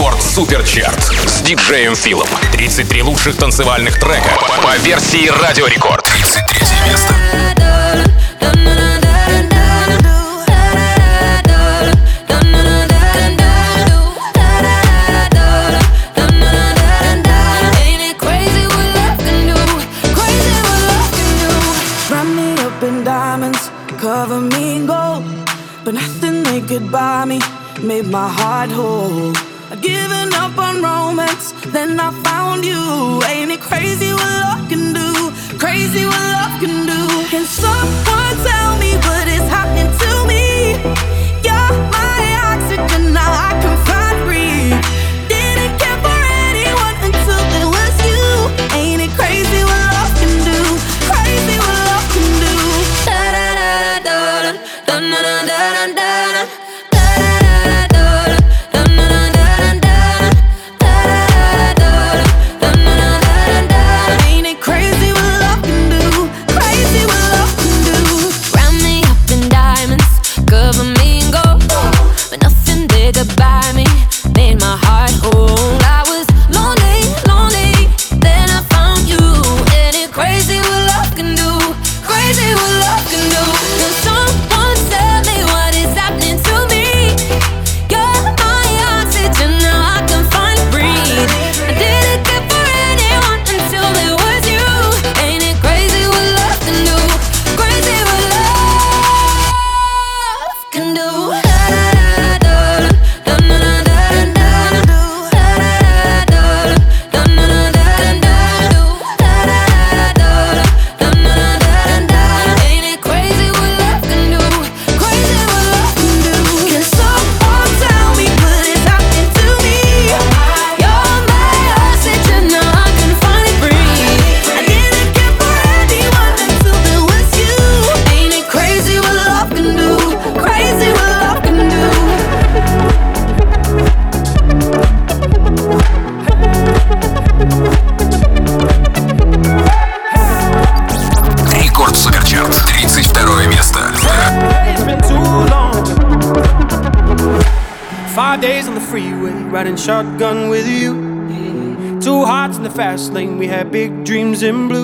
Рекорд Суперчарт с диджеем Филом. 33 лучших танцевальных трека по версии Радио Рекорд. 33 место. made my heart whole. in blue.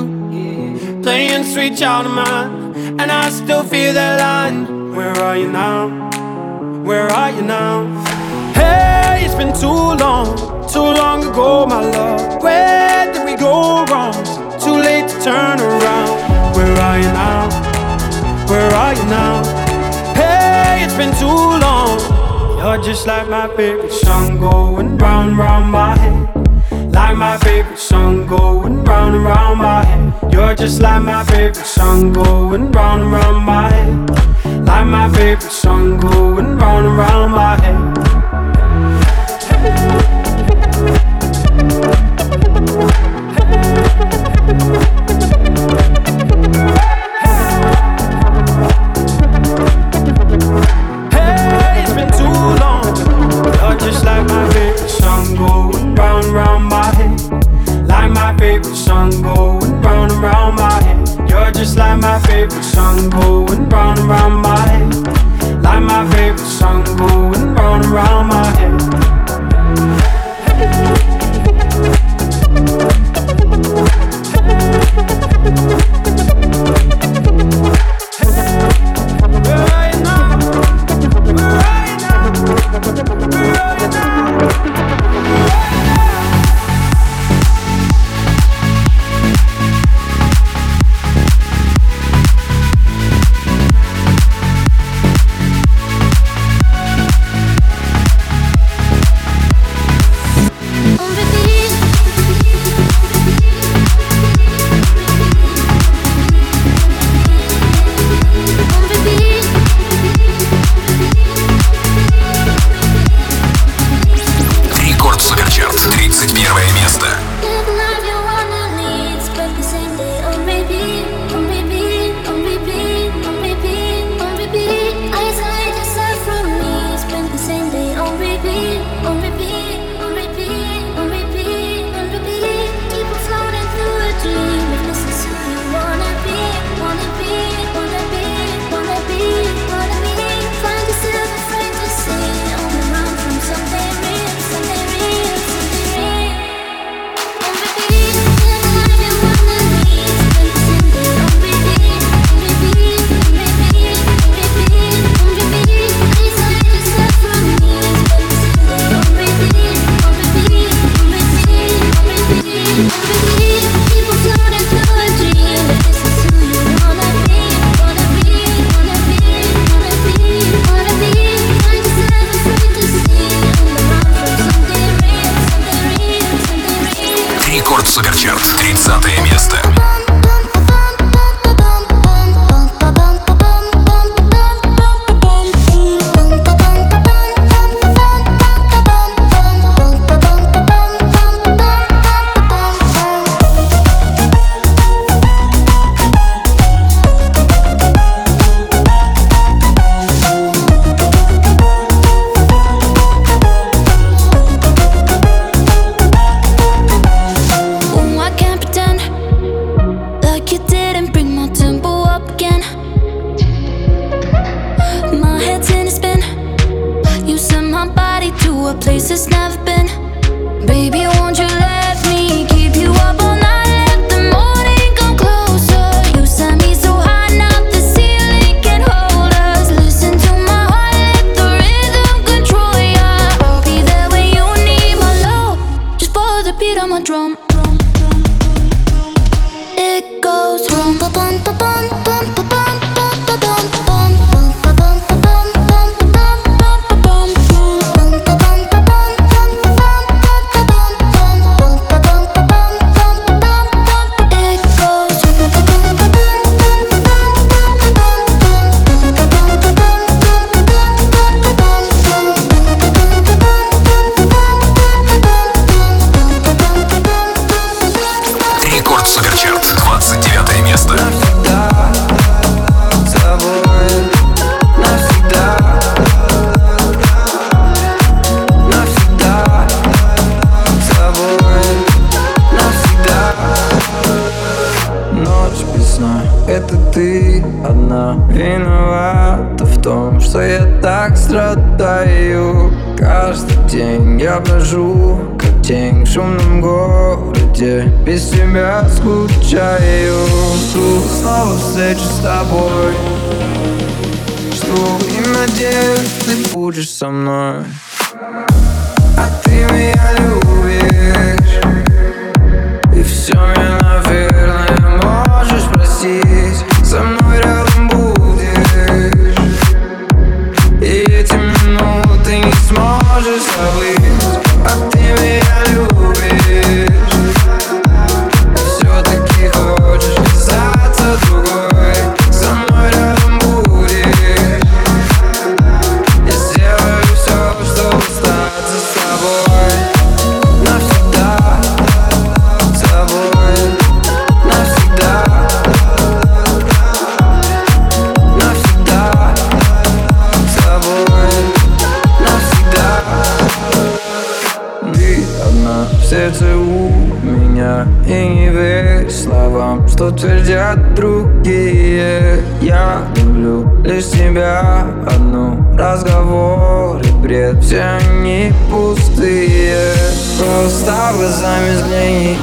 лишь тебя одну Разговор и бред, все они пустые. Просто глазами взгляни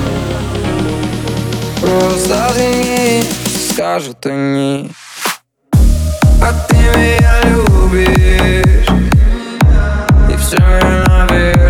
Просто взгляни, скажут они. А ты меня любишь. И все ненавидишь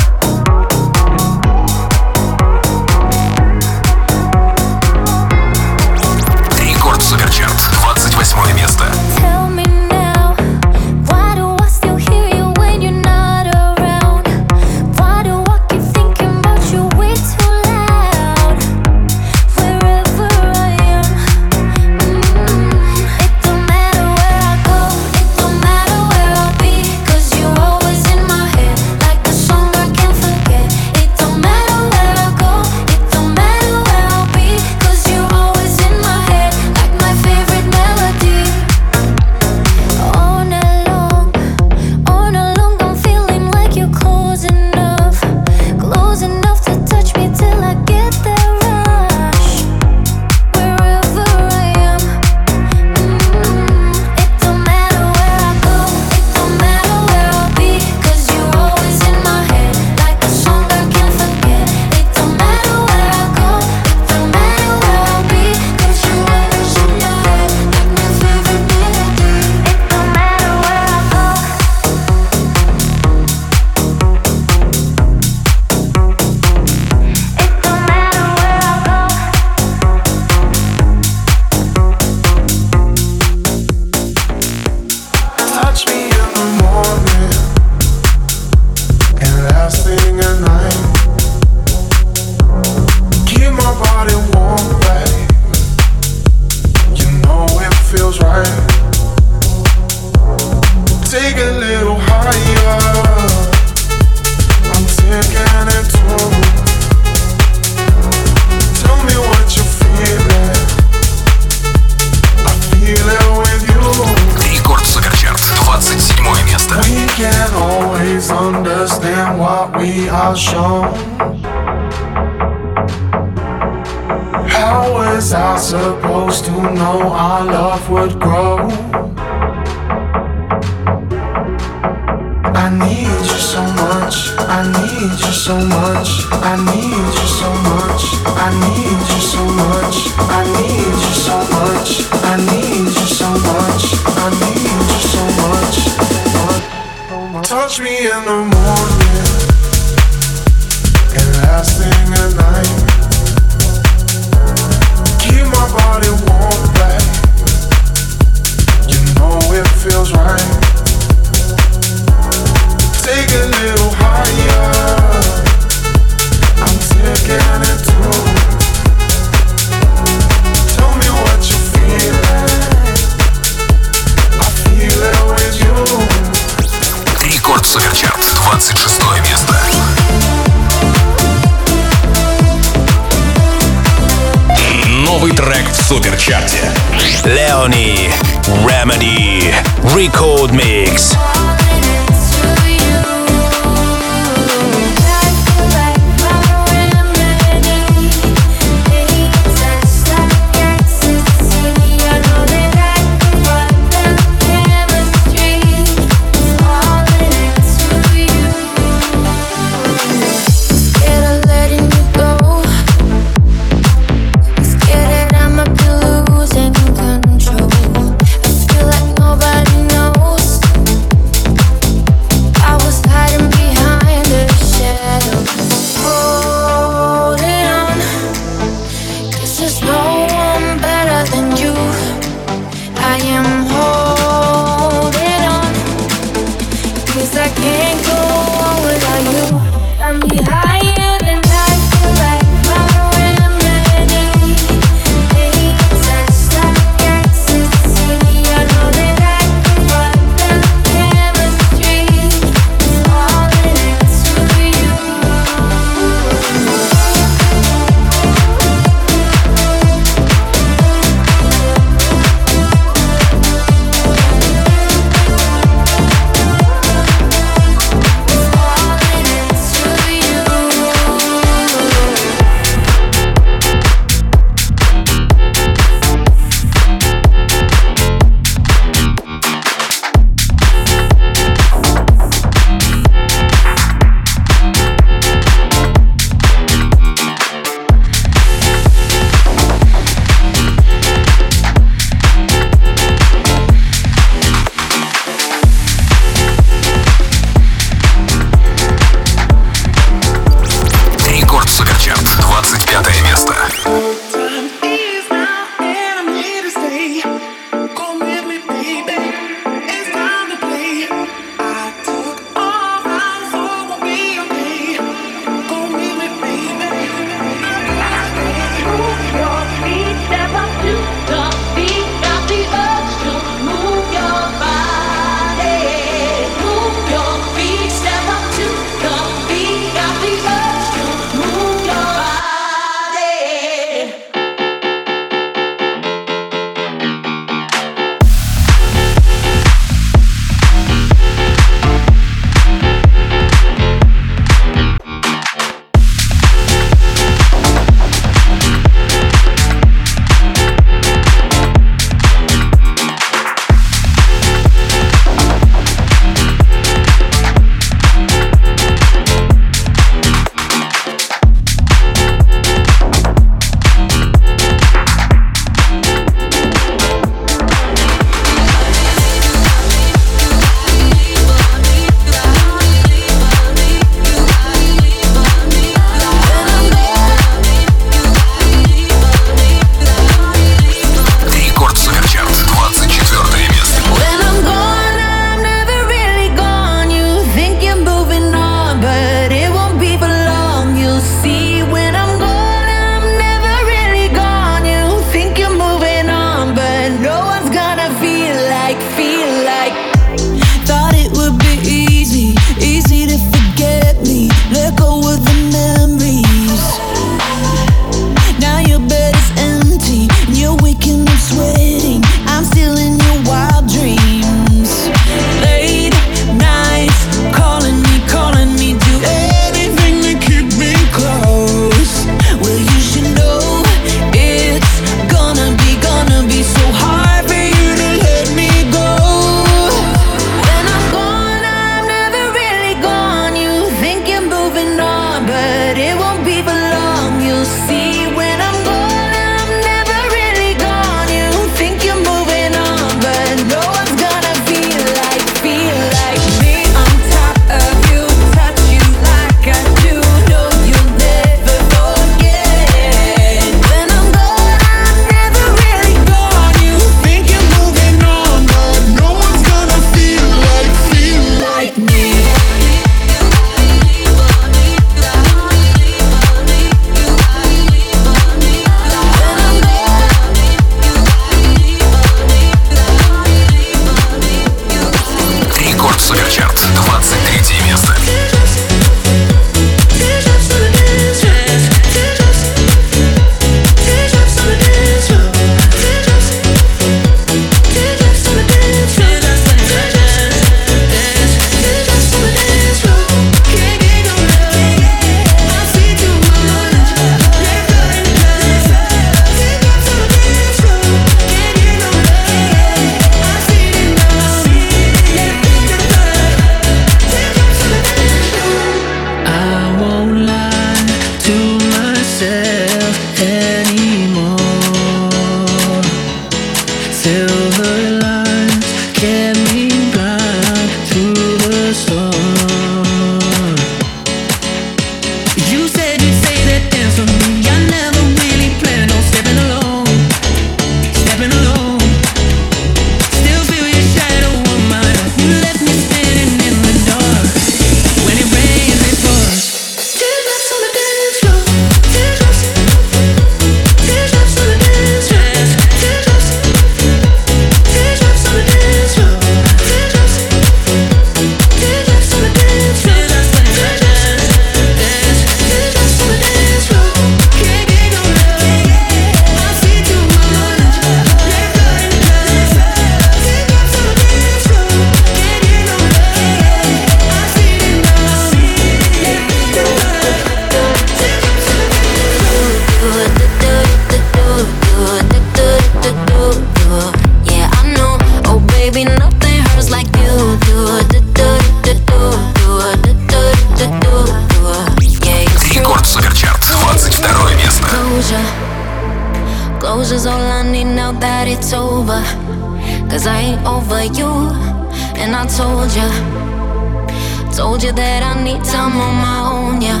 I'm on my own, yeah.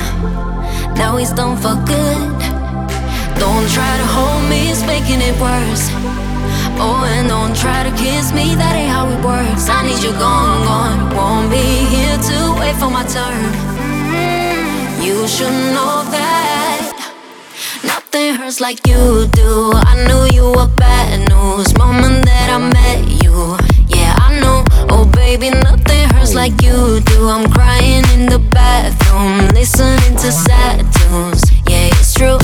Now he's done for good. Don't try to hold me, it's making it worse. Oh, and don't try to kiss me, that ain't how it works. I need you gone, gone. Won't be here to wait for my turn. Mm-hmm. You should know that nothing hurts like you do. I knew you were bad news moment that I met you. Yeah, I know. Oh, baby, nothing hurts like you do. I'm crying in the bathroom, listening to sad tunes. Yeah, it's true,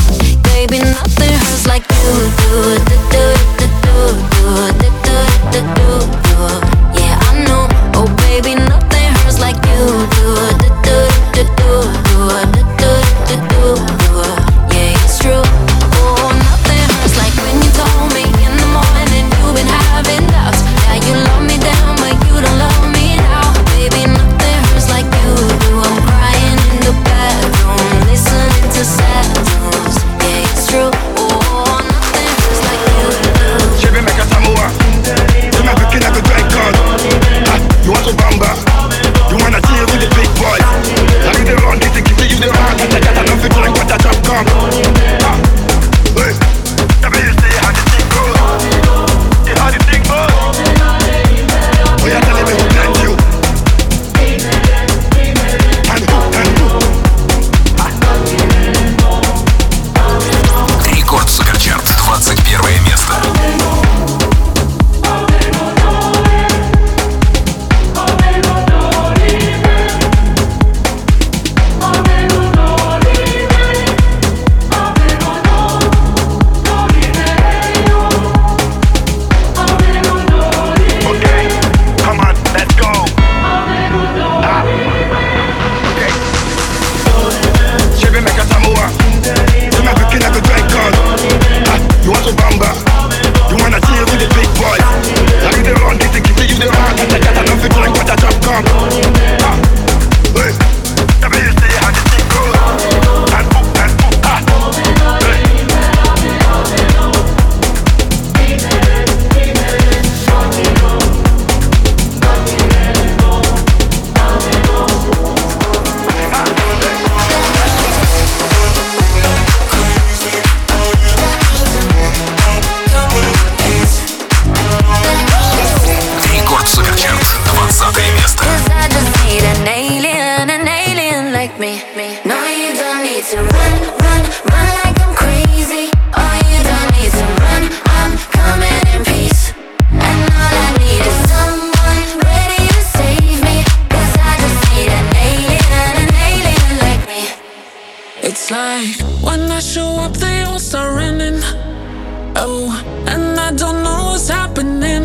baby, nothing hurts like you do do do do do do do do do do. like when I show up, they all start running. Oh, and I don't know what's happening.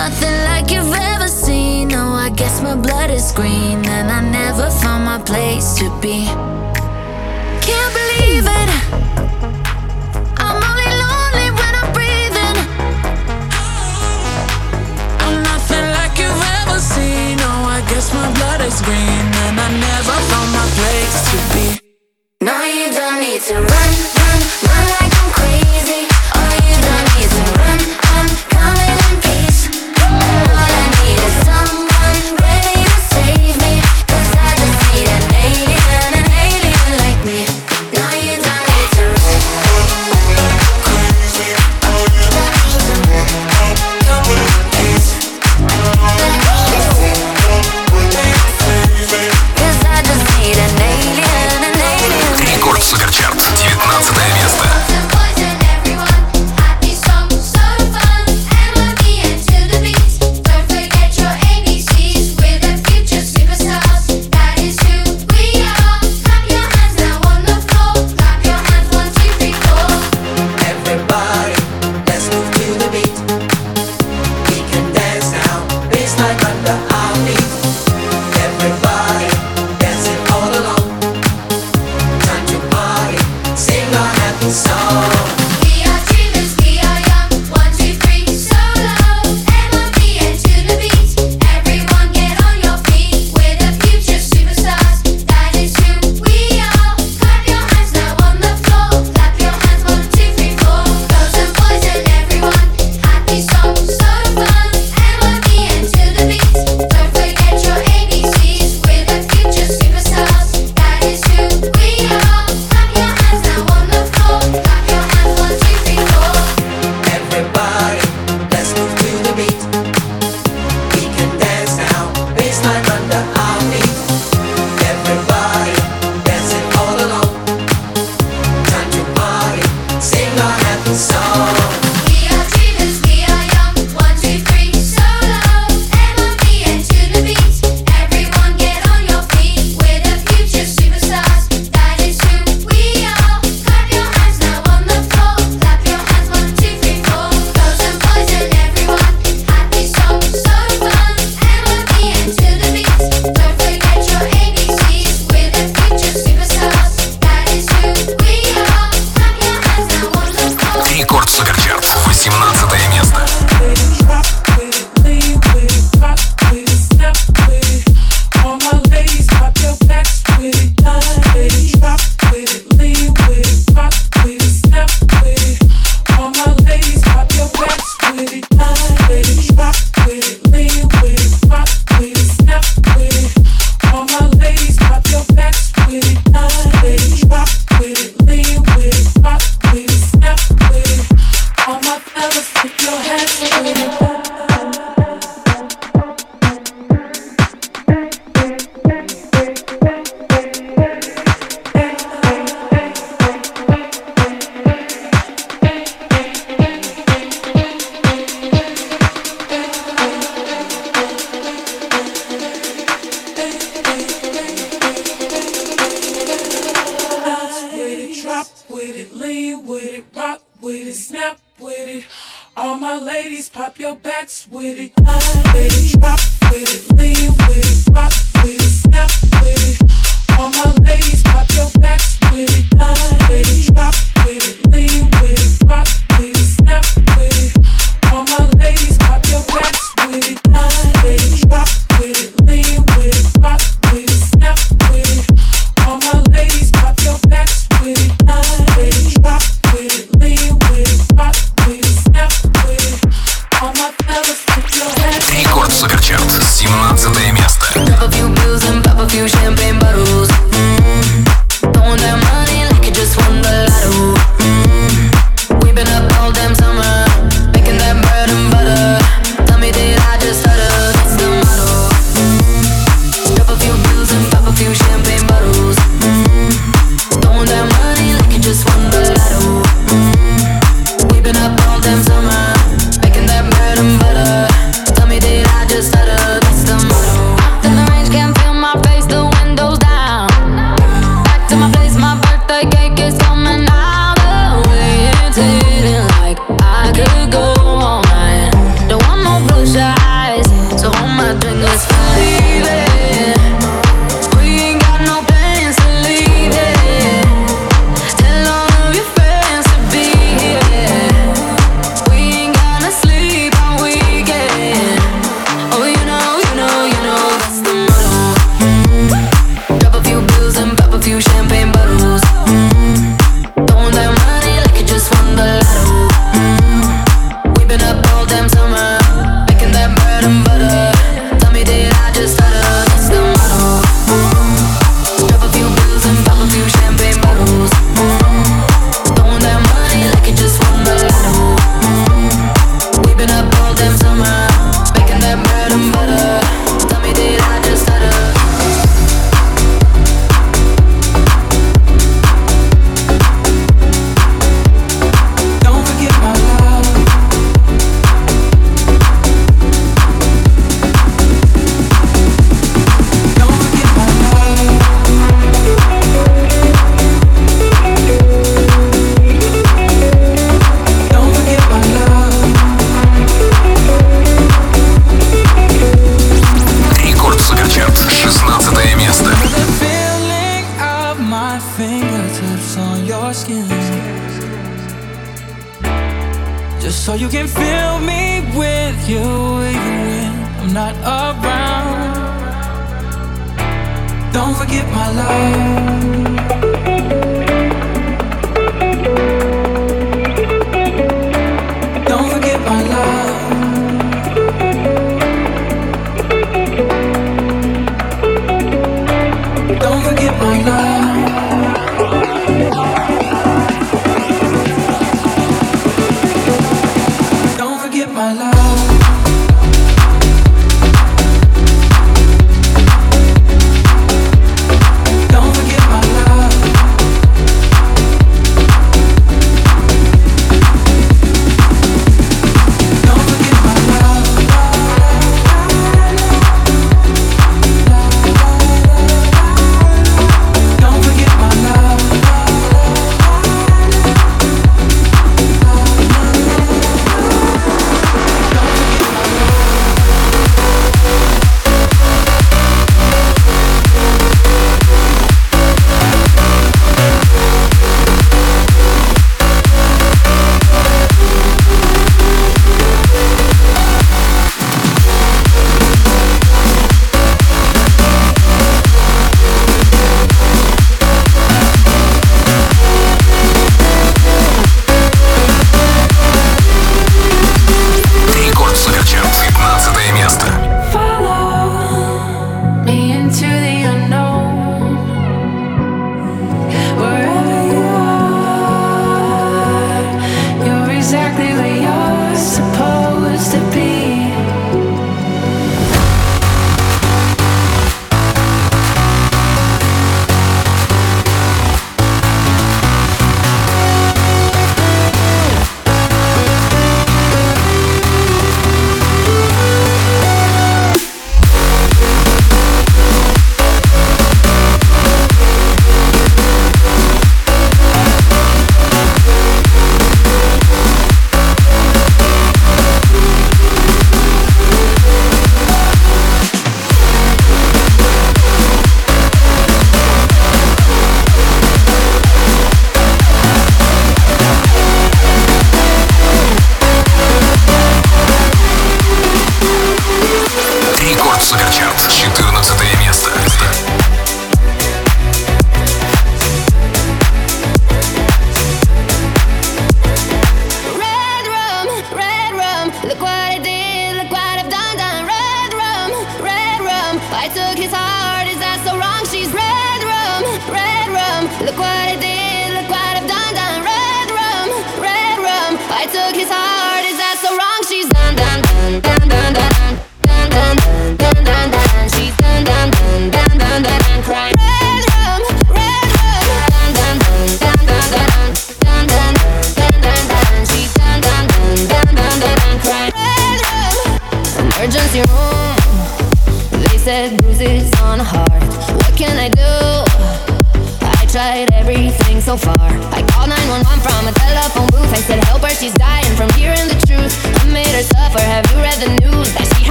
Nothing like you've ever seen. Oh, I guess my blood is green, and I never found my place to be. Can't believe it. I'm only lonely when I'm breathing. I'm nothing like you've ever seen. Oh, I guess my blood is green and I never found my place to be I need to run, run, run. day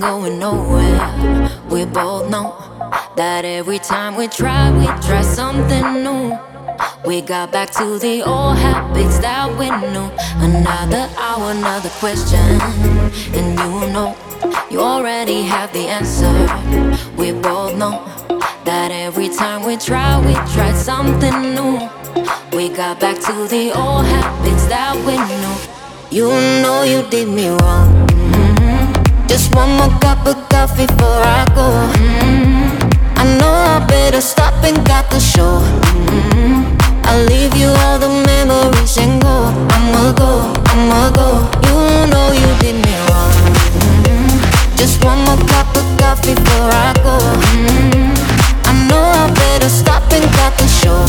going nowhere. We both know that every time we try, we try something new. We got back to the old habits that we knew. Another hour, another question. And you know, you already have the answer. We both know that every time we try, we try something new. We got back to the old habits that we knew. You know you did me wrong. Just one more cup of coffee before I go. Mhm. I know I better stop and got the show. Mhm. I'll leave you all the memories and go. I'ma go, I'ma go. You know you did me wrong. Mhm. Just one more cup of coffee before I go. I know I better stop and got the show.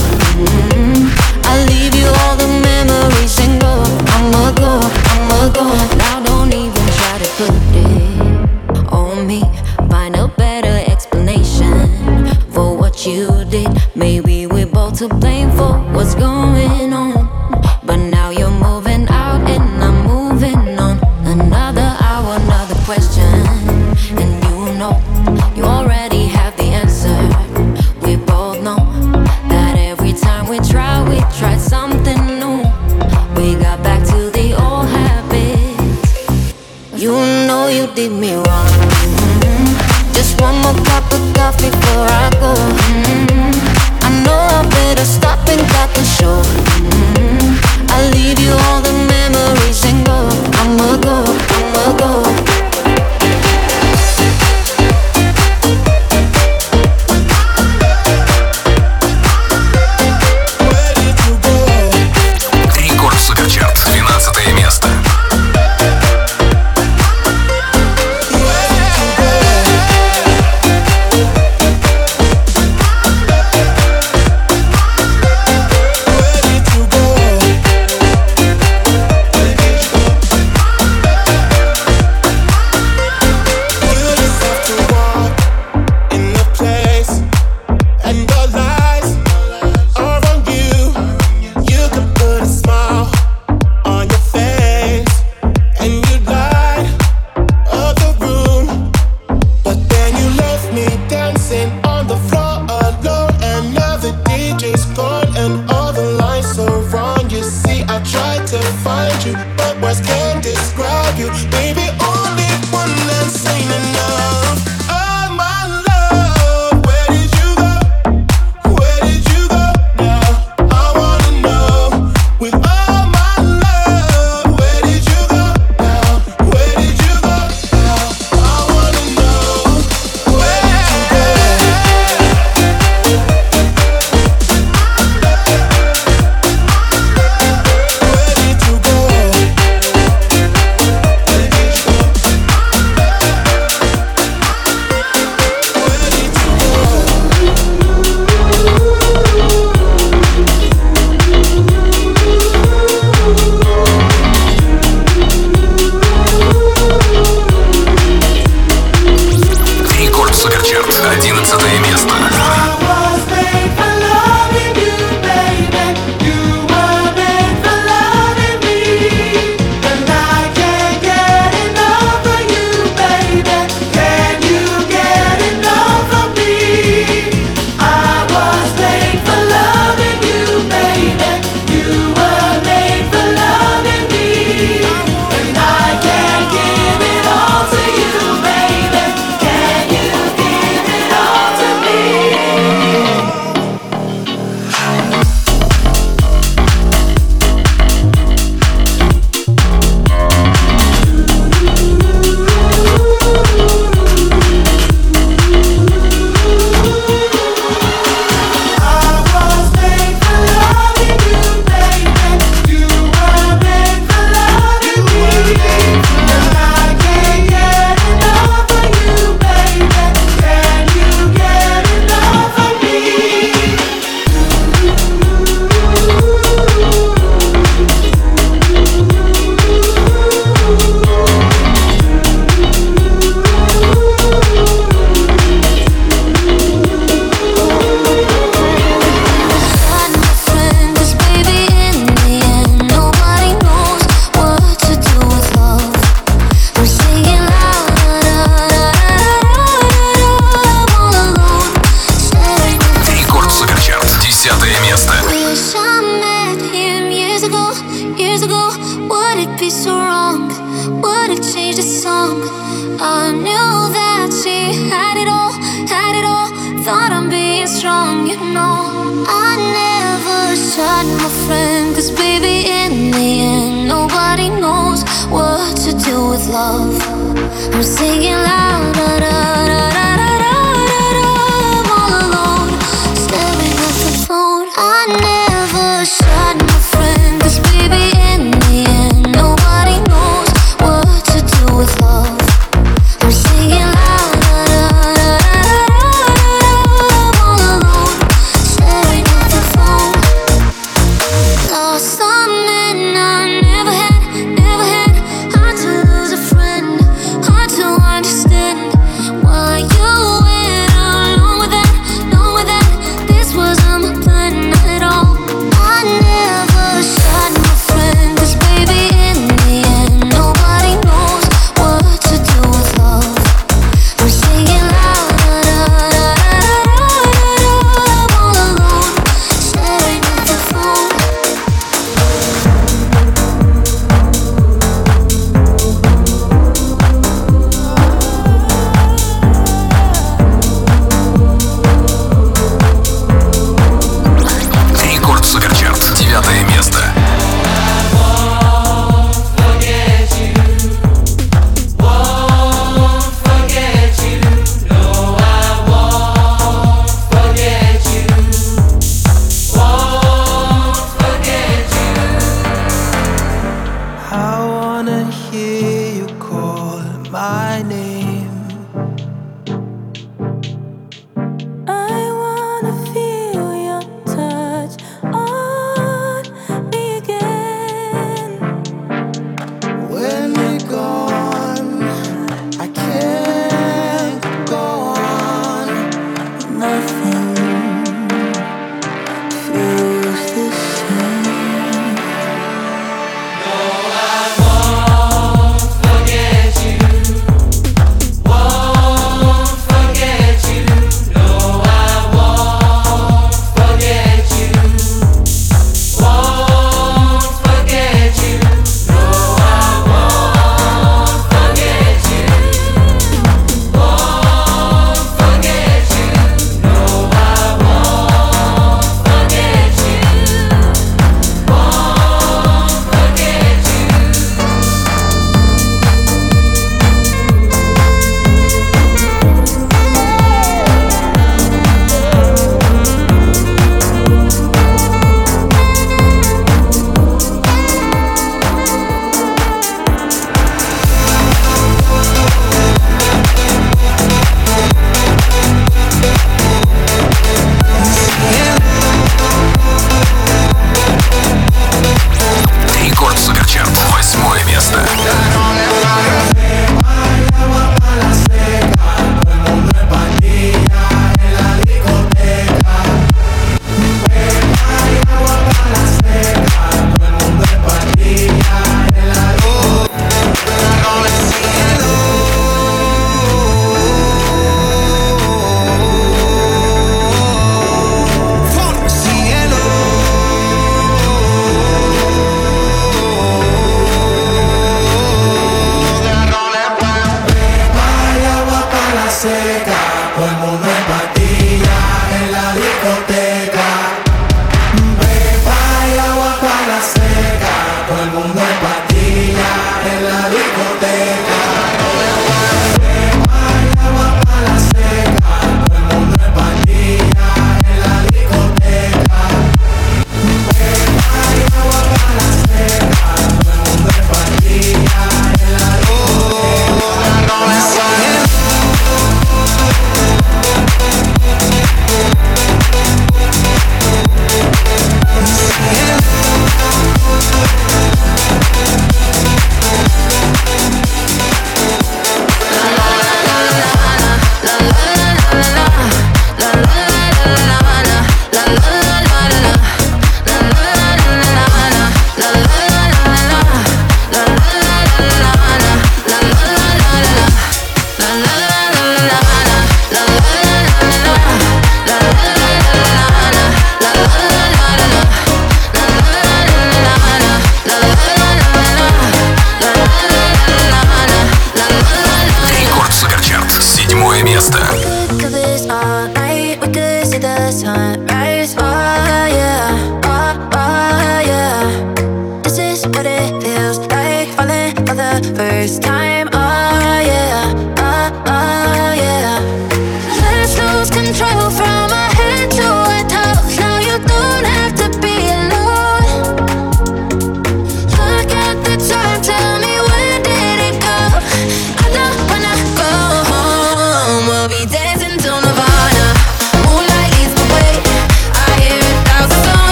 I'll leave you all the memories and go. I'ma go, I'ma go. Now you did. Maybe we're both to blame for what's going on.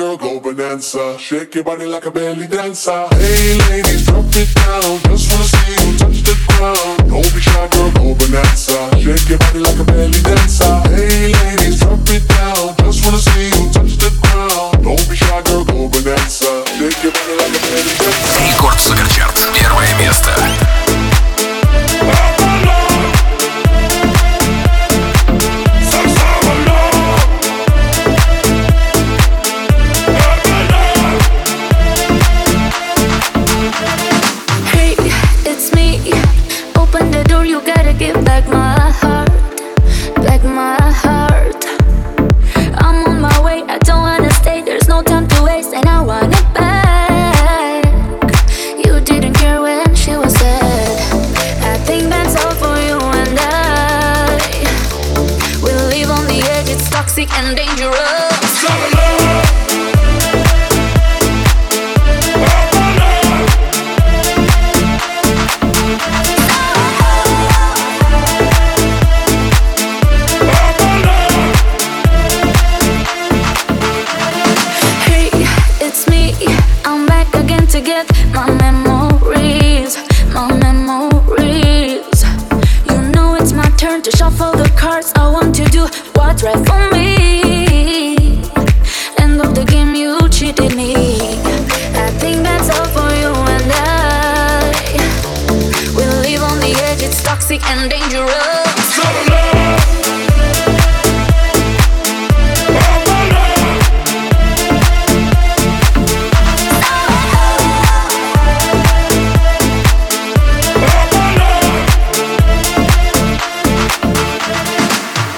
girl, go bananza. Shake your body like a belly dancer. Hey ladies, drop it down. Just wanna see you touch the ground.